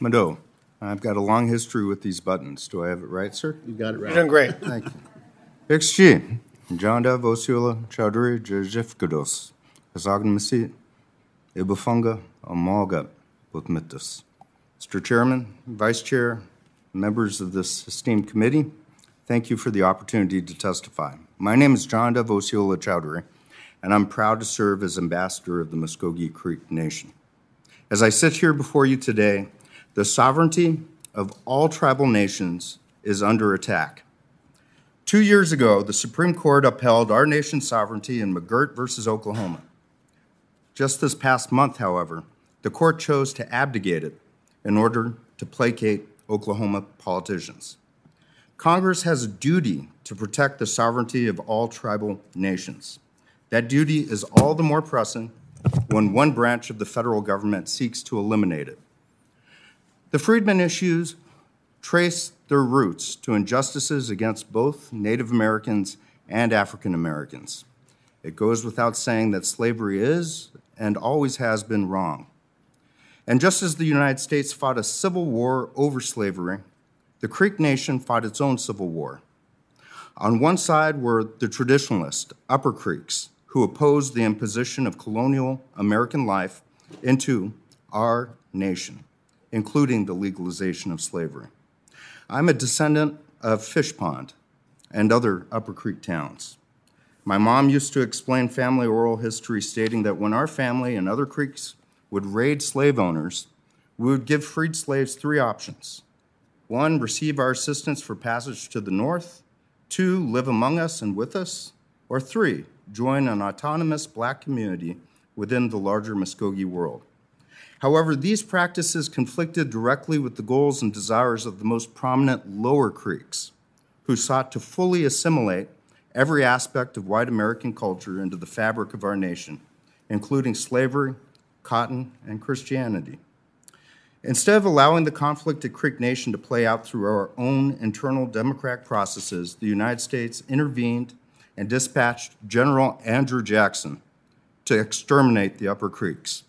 Mado. I've got a long history with these buttons. Do I have it right, sir? You got it right. You're right. doing great. Thank you. XG. Jonodev Osceola Chaudhuri Jajifkados. Hazagn Ibufunga Amalga Butmitus. Mr. Chairman, Vice Chair, members of this esteemed committee, thank you for the opportunity to testify. My name is Jonodev Osceola Chaudhuri, and I'm proud to serve as ambassador of the Muscogee Creek Nation. As I sit here before you today, the sovereignty of all tribal nations is under attack. Two years ago, the Supreme Court upheld our nation's sovereignty in McGirt versus Oklahoma. Just this past month, however, the court chose to abdicate it in order to placate Oklahoma politicians. Congress has a duty to protect the sovereignty of all tribal nations. That duty is all the more pressing when one branch of the federal government seeks to eliminate it. The Freedmen issues trace their roots to injustices against both Native Americans and African Americans. It goes without saying that slavery is and always has been wrong. And just as the United States fought a civil war over slavery, the Creek Nation fought its own civil war. On one side were the traditionalists, Upper Creeks, who opposed the imposition of colonial American life into our nation, including the legalization of slavery. I'm a descendant of Fish Pond and other Upper Creek towns. My mom used to explain family oral history, stating that when our family and other Creeks would raid slave owners, we would give freed slaves three options. One, receive our assistance for passage to the north. Two, live among us and with us. Or three, join an autonomous black community within the larger Muscogee world. However, these practices conflicted directly with the goals and desires of the most prominent lower Creeks, who sought to fully assimilate every aspect of white American culture into the fabric of our nation, including slavery, cotton, and Christianity. Instead of allowing the conflict at Creek Nation to play out through our own internal democratic processes, the United States intervened and dispatched General Andrew Jackson to exterminate the Upper Creeks.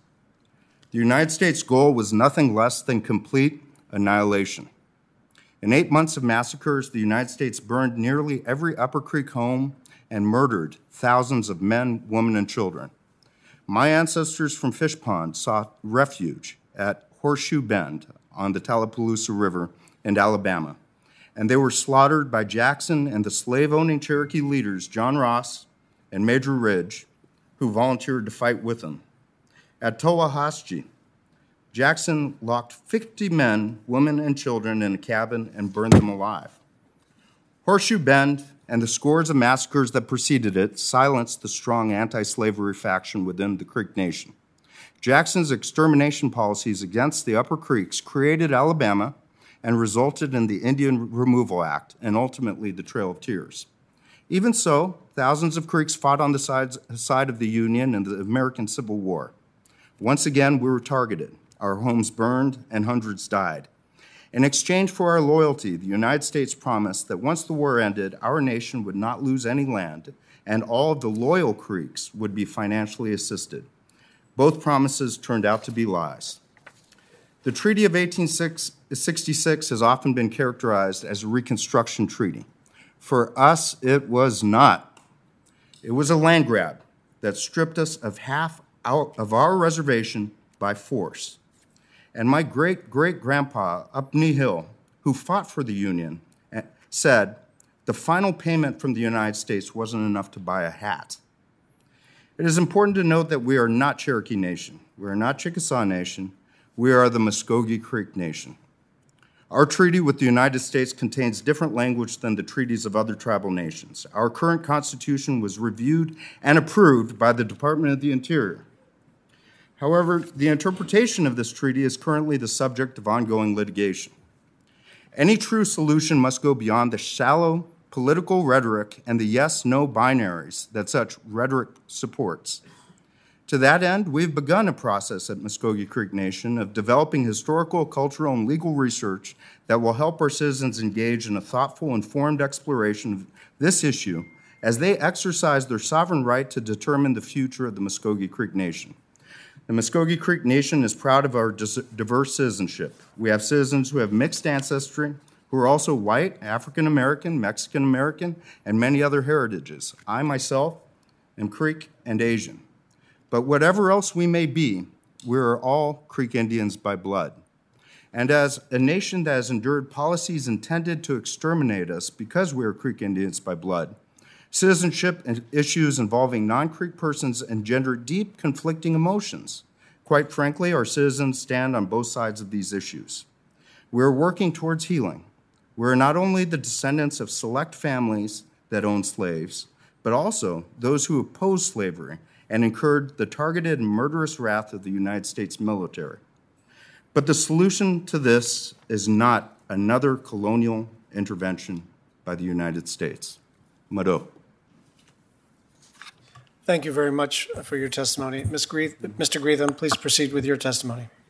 The United States' goal was nothing less than complete annihilation. In eight months of massacres, the United States burned nearly every Upper Creek home and murdered thousands of men, women, and children. My ancestors from Fish Pond sought refuge at Horseshoe Bend on the Tallapoosa River in Alabama, and they were slaughtered by Jackson and the slave owning Cherokee leaders John Ross and Major Ridge, who volunteered to fight with them. At Towahaschi, Jackson locked 50 men, women, and children in a cabin and burned them alive. Horseshoe Bend and the scores of massacres that preceded it silenced the strong anti slavery faction within the Creek Nation. Jackson's extermination policies against the Upper Creeks created Alabama and resulted in the Indian Removal Act and ultimately the Trail of Tears. Even so, thousands of Creeks fought on the sides, side of the Union in the American Civil War. Once again, we were targeted. Our homes burned and hundreds died. In exchange for our loyalty, the United States promised that once the war ended, our nation would not lose any land and all of the loyal Creeks would be financially assisted. Both promises turned out to be lies. The Treaty of 1866 has often been characterized as a Reconstruction treaty. For us, it was not. It was a land grab that stripped us of half out of our reservation by force. And my great great grandpa up Knee Hill, who fought for the Union, eh, said the final payment from the United States wasn't enough to buy a hat. It is important to note that we are not Cherokee Nation. We are not Chickasaw Nation. We are the Muscogee Creek Nation. Our treaty with the United States contains different language than the treaties of other tribal nations. Our current Constitution was reviewed and approved by the Department of the Interior. However, the interpretation of this treaty is currently the subject of ongoing litigation. Any true solution must go beyond the shallow political rhetoric and the yes no binaries that such rhetoric supports. To that end, we've begun a process at Muscogee Creek Nation of developing historical, cultural, and legal research that will help our citizens engage in a thoughtful, informed exploration of this issue as they exercise their sovereign right to determine the future of the Muscogee Creek Nation. The Muscogee Creek Nation is proud of our diverse citizenship. We have citizens who have mixed ancestry, who are also white, African American, Mexican American, and many other heritages. I myself am Creek and Asian. But whatever else we may be, we are all Creek Indians by blood. And as a nation that has endured policies intended to exterminate us because we are Creek Indians by blood, citizenship and issues involving non Creek persons engender deep conflicting emotions. Quite frankly, our citizens stand on both sides of these issues. We're working towards healing. We're not only the descendants of select families that owned slaves, but also those who opposed slavery and incurred the targeted and murderous wrath of the United States military. But the solution to this is not another colonial intervention by the United States. Mado. Thank you very much for your testimony. Ms. Greeth, Mr. Greetham, please proceed with your testimony.